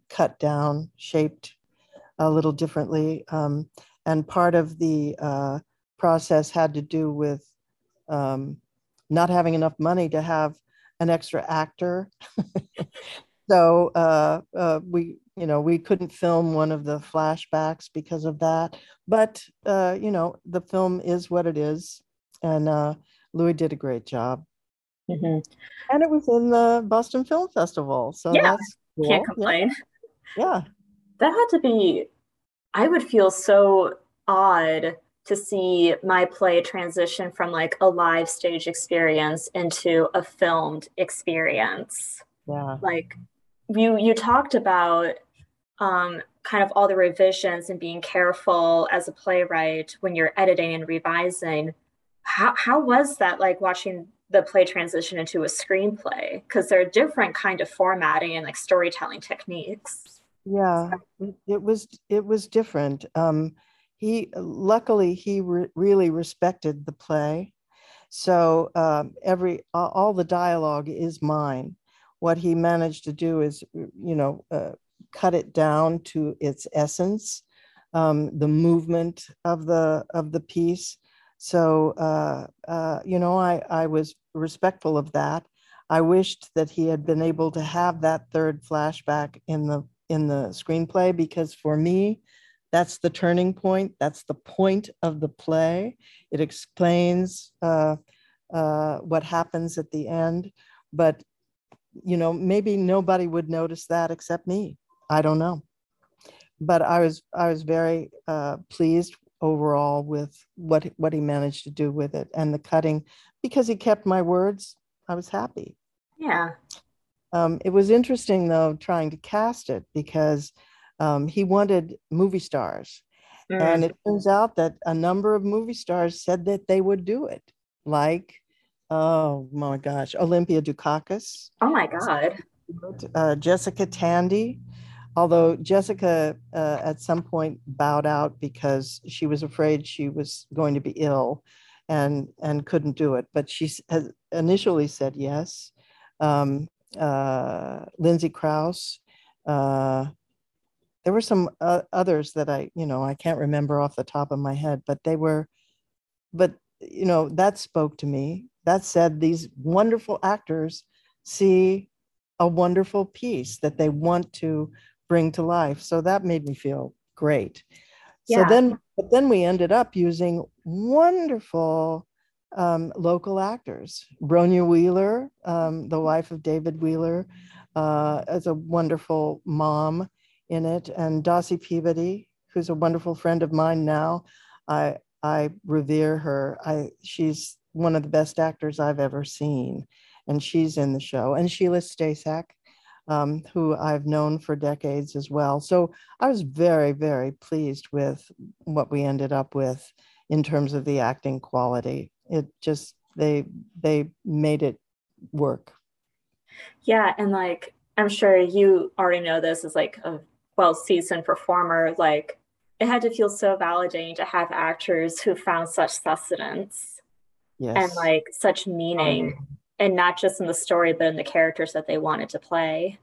cut down, shaped a little differently. Um, and part of the uh, process had to do with um, not having enough money to have an extra actor. [LAUGHS] so uh, uh, we, you know, we couldn't film one of the flashbacks because of that. But uh, you know, the film is what it is, and uh, Louis did a great job. Mm-hmm. And it was in the Boston Film Festival, so yeah, that's cool. can't complain. Yeah. yeah, that had to be. I would feel so odd to see my play transition from like a live stage experience into a filmed experience. Yeah. Like you you talked about um, kind of all the revisions and being careful as a playwright when you're editing and revising. How how was that like watching the play transition into a screenplay? Because there are different kind of formatting and like storytelling techniques. Yeah, it was it was different. Um, he luckily he re- really respected the play so um, every all the dialogue is mine what he managed to do is you know uh, cut it down to its essence um, the movement of the of the piece so uh, uh, you know I, I was respectful of that i wished that he had been able to have that third flashback in the in the screenplay because for me that's the turning point. That's the point of the play. It explains uh, uh, what happens at the end. But, you know, maybe nobody would notice that except me. I don't know. But I was I was very uh, pleased overall with what what he managed to do with it and the cutting because he kept my words. I was happy. Yeah. Um, it was interesting though trying to cast it because um, he wanted movie stars. Mm. And it turns out that a number of movie stars said that they would do it, like, oh my gosh, Olympia Dukakis. Oh my God. Uh, Jessica Tandy. Although Jessica uh, at some point bowed out because she was afraid she was going to be ill and, and couldn't do it. But she has initially said yes. Um, uh, Lindsay Crouse, uh, there were some uh, others that I, you know, I can't remember off the top of my head, but they were, but, you know, that spoke to me. That said, these wonderful actors see a wonderful piece that they want to bring to life. So that made me feel great. Yeah. So then, but then we ended up using wonderful um, local actors. Bronia Wheeler, um, the wife of David Wheeler, uh, as a wonderful mom in it, and Dossy Peabody, who's a wonderful friend of mine now. I I revere her. I she's one of the best actors I've ever seen, and she's in the show. And Sheila Stasack, um, who I've known for decades as well. So I was very very pleased with what we ended up with in terms of the acting quality. It just they they made it work. Yeah, and like I'm sure you already know this as like a well seasoned performer, like it had to feel so validating to have actors who found such sustenance yes. and like such meaning, um, and not just in the story, but in the characters that they wanted to play.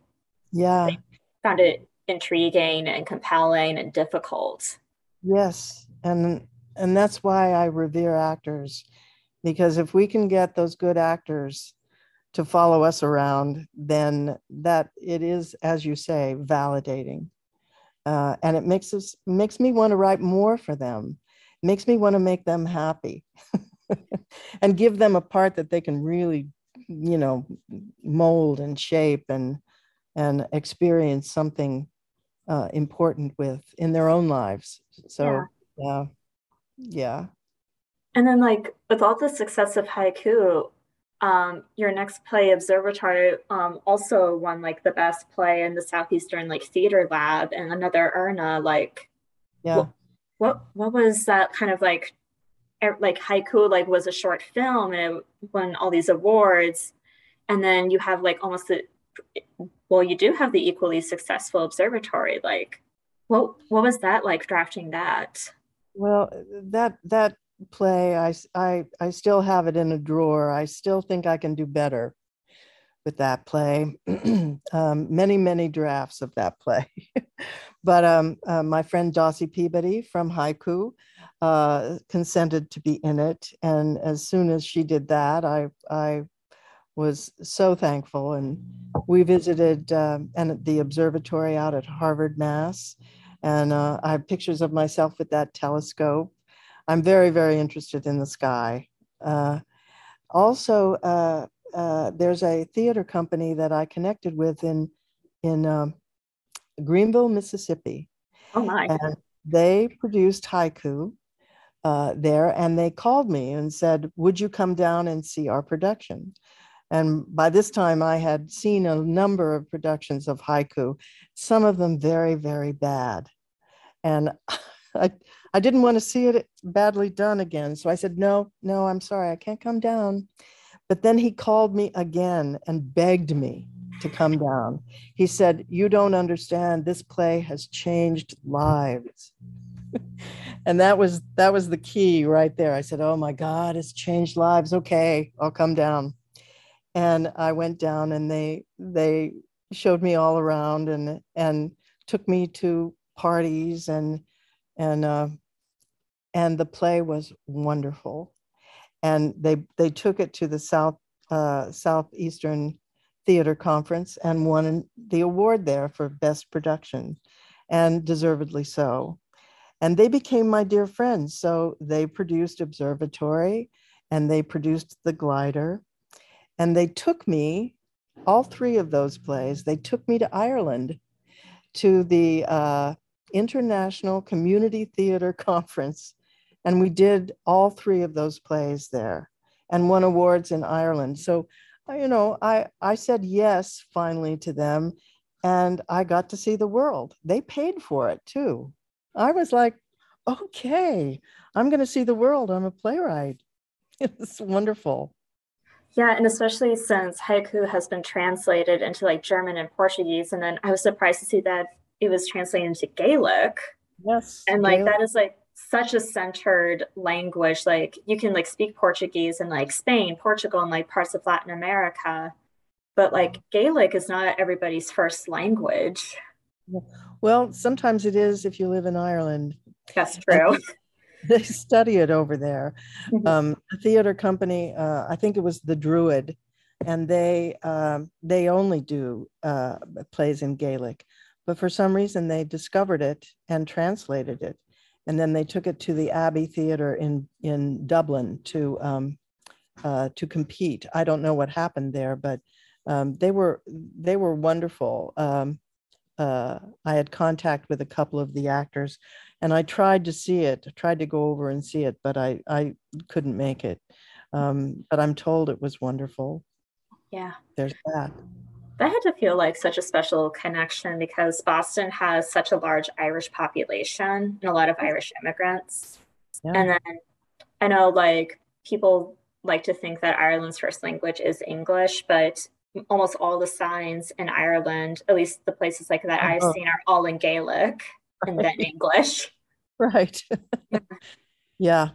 Yeah. They found it intriguing and compelling and difficult. Yes. And and that's why I revere actors because if we can get those good actors to follow us around, then that it is, as you say, validating uh, and it makes us makes me want to write more for them it makes me want to make them happy [LAUGHS] and give them a part that they can really you know mold and shape and and experience something uh, important with in their own lives. So yeah. yeah. Yeah. And then like with all the success of haiku um, your next play observatory um, also won like the best play in the southeastern like theater lab and another IRNE like yeah. what, what was that kind of like like haiku like was a short film and it won all these awards. And then you have like almost the well you do have the equally successful observatory. Like what what was that like drafting that? Well that that play i i i still have it in a drawer. I still think i can do better with that play. [CLEARS THROAT] Um, many many drafts of that play. [LAUGHS] But um, uh, my friend Dossy Peabody from haiku uh, consented to be in it and as soon as she did that i i was so thankful. And we visited um, and the observatory out at Harvard, Mass. And uh, I have pictures of myself with that telescope. I'm very, very interested in the sky. Uh, also, uh, uh there's a theater company that I connected with in in um, Greenville, Mississippi. Oh my! And they produced haiku uh, there, and they called me and said, "Would you come down and see our production?" And by this time, I had seen a number of productions of haiku, some of them very, very bad. And [LAUGHS] I, I didn't want to see it badly done again. So I said, no, no, I'm sorry, I can't come down. But then he called me again and begged me to come down. He said, You don't understand. This play has changed lives. [LAUGHS] and that was that was the key right there. I said, Oh my God, it's changed lives. Okay, I'll come down and I went down and they they showed me all around and and took me to parties and and uh, and the play was wonderful and they they took it to the south uh, southeastern theater conference and won the award there for best production and deservedly so and they became my dear friends so they produced observatory and they produced the glider and they took me, all three of those plays, they took me to Ireland to the uh, International Community Theater [LAUGHS] Conference. And we did all three of those plays there and won awards in Ireland. So, you know, I, I said yes finally to them and I got to see the world. They paid for it too. I was like, okay, I'm going to see the world. I'm a playwright. [LAUGHS] It's wonderful. Yeah, and especially since haiku has been translated into like German and Portuguese, and then I was surprised to see that it was translated into Gaelic. Yes. And like Gaelic. that is like such a centered language. Like you can like speak Portuguese in like Spain, Portugal, and like parts of Latin America. But like Gaelic is not everybody's first language. Well, sometimes it is if you live in Ireland. That's true. [LAUGHS] they study it over there. Mm-hmm. Um, a theater company, uh, I think it was the Druid, and they um, they only do uh, plays in Gaelic, but for some reason they discovered it and translated it, and then they took it to the Abbey Theater in in Dublin to um, uh, to compete. I don't know what happened there, but um, they were they were wonderful. Uh, I had contact with a couple of the actors and I tried to see it, tried to go over and see it, but I, I couldn't make it. Um, but I'm told it was wonderful. Yeah. There's that. That had to feel like such a special connection because Boston has such a large Irish population and a lot of Irish immigrants. Yeah. And then I know like people like to think that Ireland's first language is English, but almost all the signs in Ireland, at least the places like that I've oh. seen, are all in Gaelic and then English. [LAUGHS] Right. yeah. [LAUGHS] yeah.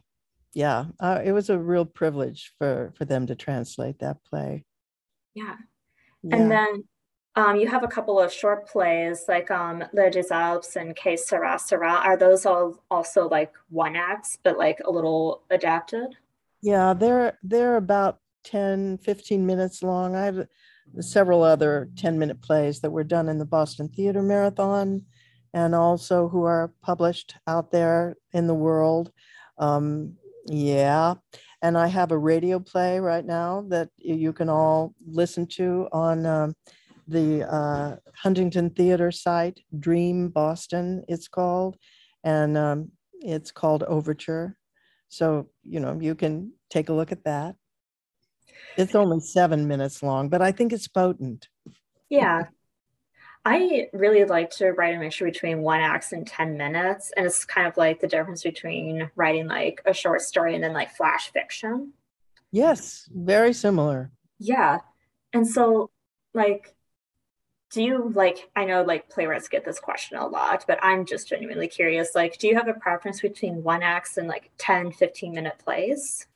Yeah. Uh, it was a real privilege for for them to translate that play. Yeah. yeah. And then um, you have a couple of short plays like um, Les Deux Alpes and Que Sera Sera. Are those all also like one acts, but like a little adapted? Yeah, they're they're about 10, 15 minutes long. I have several other 10 minute plays that were done in the Boston Theater Marathon and also who are published out there in the world. Um, yeah. And I have a radio play right now that you can all listen to on um, the uh, Huntington Theater site, Dream Boston, it's called. And um, it's called Overture. So, you know, you can take a look at that. It's only seven minutes long, but I think it's potent. Yeah. I really like to write a mixture between one act and 10 minutes. And it's kind of like the difference between writing like a short story and then like flash fiction. Yes, very similar. Yeah. And so, like, do you like, I know like playwrights get this question a lot, but I'm just genuinely curious. Like, do you have a preference between one acts and like 10, 15 minute plays?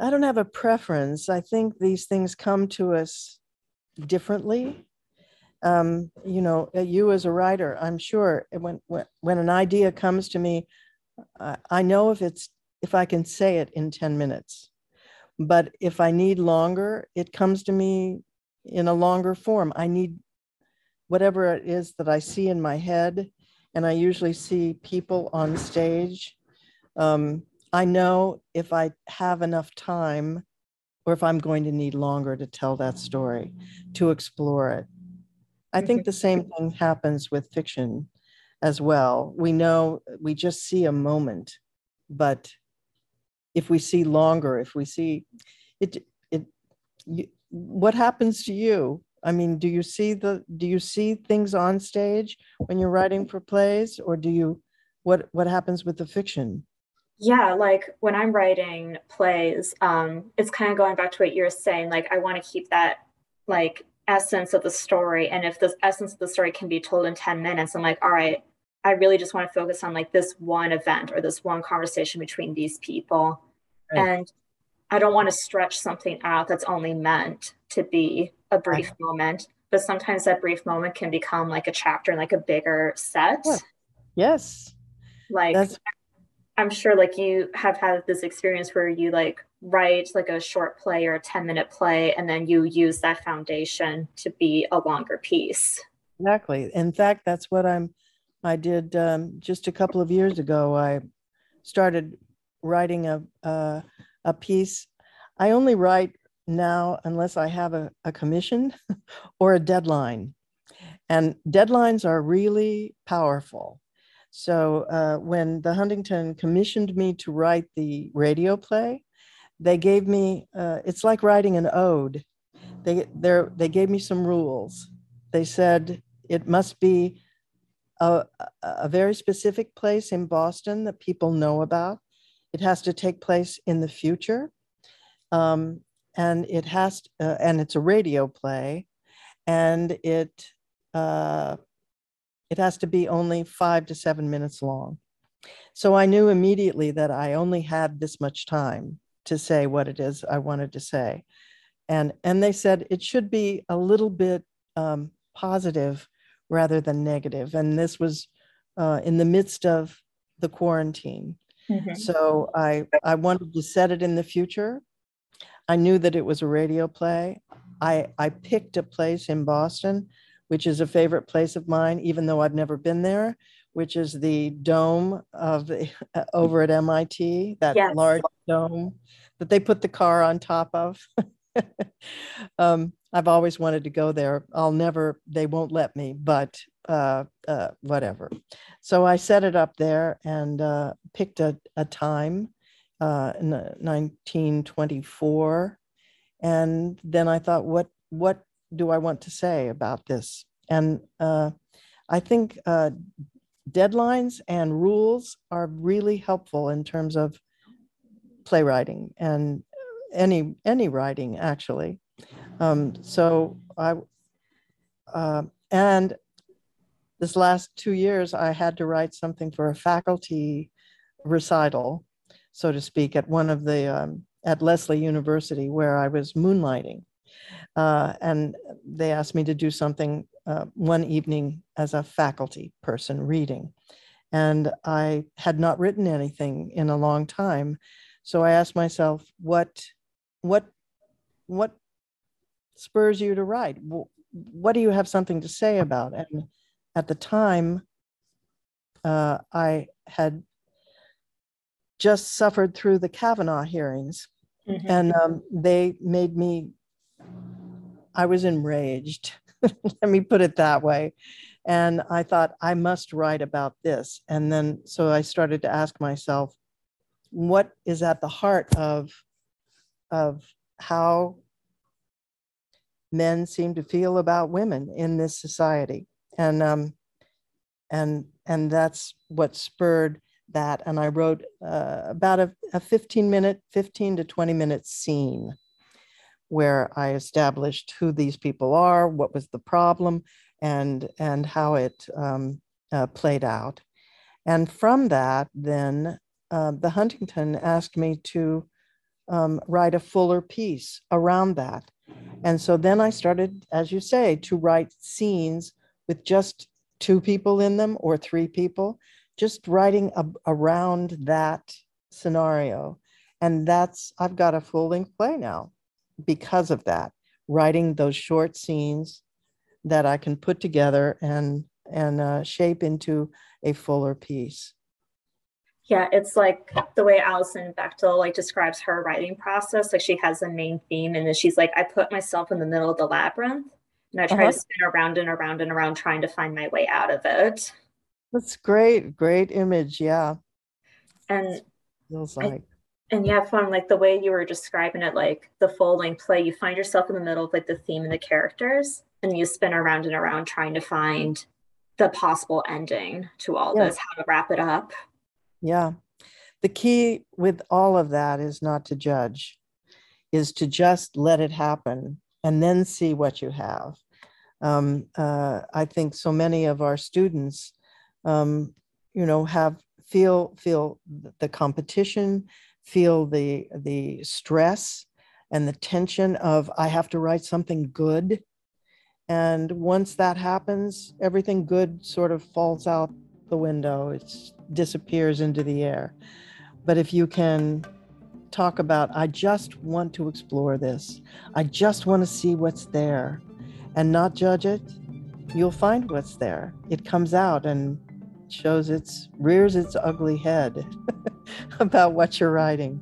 I don't have a preference. I think these things come to us differently um, you know, uh, you as a writer, I'm sure when, when, when an idea comes to me, I, I know if it's, if I can say it in 10 minutes, but if I need longer, it comes to me in a longer form. I need whatever it is that I see in my head, and I usually see people on stage. Um, I know if I have enough time or if I'm going to need longer to tell that story, to explore it. I think mm-hmm. the same thing happens with fiction as well. We know we just see a moment, but if we see longer, if we see it, it, you, what happens to you? I mean, do you see the do you see things on stage when you're writing for plays, or do you what what happens with the fiction? Yeah, like when I'm writing plays, um, it's kind of going back to what you're saying. Like I want to keep that like essence of the story and if the essence of the story can be told in 10 minutes i'm like all right i really just want to focus on like this one event or this one conversation between these people right. and i don't want to stretch something out that's only meant to be a brief right. moment but sometimes that brief moment can become like a chapter in like a bigger set yeah. yes like that's... i'm sure like you have had this experience where you like write like a short play or a 10 minute play and then you use that foundation to be a longer piece. Exactly. In fact that's what i'm i did um, just a couple of years ago. I started writing a, a, a piece. I only write now unless i have a, a commission [LAUGHS] or a deadline. And deadlines are really powerful so uh, when the huntington commissioned me to write the radio play they gave me uh, it's like writing an ode. They they gave me some rules. They said it must be a, a very specific place in boston that people know about. It has to take place in the future. Um, and it has to, uh, and it's a radio play. And it uh, it has to be only five to seven minutes long so i knew immediately that i only had this much time to say what it is I wanted to say. And, and they said it should be a little bit um, positive rather than negative. And this was uh, in the midst of the quarantine. Mm-hmm. So I, I wanted to set it in the future. I knew that it was a radio play. I, I picked a place in Boston, which is a favorite place of mine, even though I've never been there, which is the dome of the, [LAUGHS] over at MIT, that yes. large dome that they put the car on top of. [LAUGHS] um, I've always wanted to go there. I'll never, they won't let me, but uh, uh, whatever. So I set it up there and uh, picked a, a time uh, in 1924. And then I thought, what, what do I want to say about this? And uh, I think uh, deadlines and rules are really helpful in terms of playwriting and any any writing actually. Um, so I uh, and this last two years I had to write something for a faculty recital, so to speak, at one of the um, at Lesley University where I was moonlighting. Uh, and they asked me to do something uh, one evening as a faculty person reading. And I had not written anything in a long time. So I asked myself, what, what, what spurs you to write? What do you have something to say about? And at the time, uh, I had just suffered through the Kavanaugh hearings, mm-hmm. and um, they made me. I was enraged. [LAUGHS] Let me put it that way. And I thought, I must write about this. And then, so I started to ask myself, what is at the heart of, of how men seem to feel about women in this society. And um, and and that's what spurred that. And I wrote uh, about a, a 15 minute, 15 to 20 minute scene where I established who these people are, what was the problem, and and how it um, uh, played out. And from that, then uh, the Huntington asked me to um, write a fuller piece around that. And so then I started, as you say, to write scenes with just two people in them or three people, just writing a, around that scenario. And that's, I've got a full length play now because of that, writing those short scenes that I can put together and, and uh, shape into a fuller piece. Yeah, it's like the way Alison Bechdel like describes her writing process. Like she has a main theme, and then she's like, I put myself in the middle of the labyrinth, and I try uh-huh. to spin around and around and around, trying to find my way out of it. That's great, great image. Yeah, and feels like. And yeah, fun like the way you were describing it, like the full length play. You find yourself in the middle of like the theme and the characters, and you spin around and around trying to find the possible ending to all this, how to wrap it up. Yeah. The key with all of that is not to judge, is to just let it happen and then see what you have. Um, uh, I think so many of our students, um, you know, have feel feel the competition, feel the the stress and the tension of I have to write something good. And once that happens, everything good sort of falls out the window. It disappears into the air. But if you can talk about, I just want to explore this, I just want to see what's there and not judge it, you'll find what's there. It comes out and shows its, rears its ugly head [LAUGHS] [LAUGHS] about what you're writing.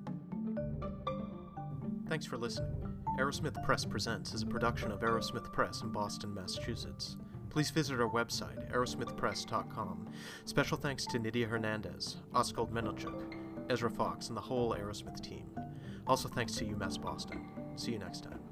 Thanks for listening. Arrowsmith Press Presents is a production of Arrowsmith Press in Boston, Massachusetts please visit our website, arrowsmithpress.com. Special thanks to Nydia Hernandez, Askold Melnyczuk, Ezra Fox, and the whole Arrowsmith team. Also thanks to UMass Boston. See you next time.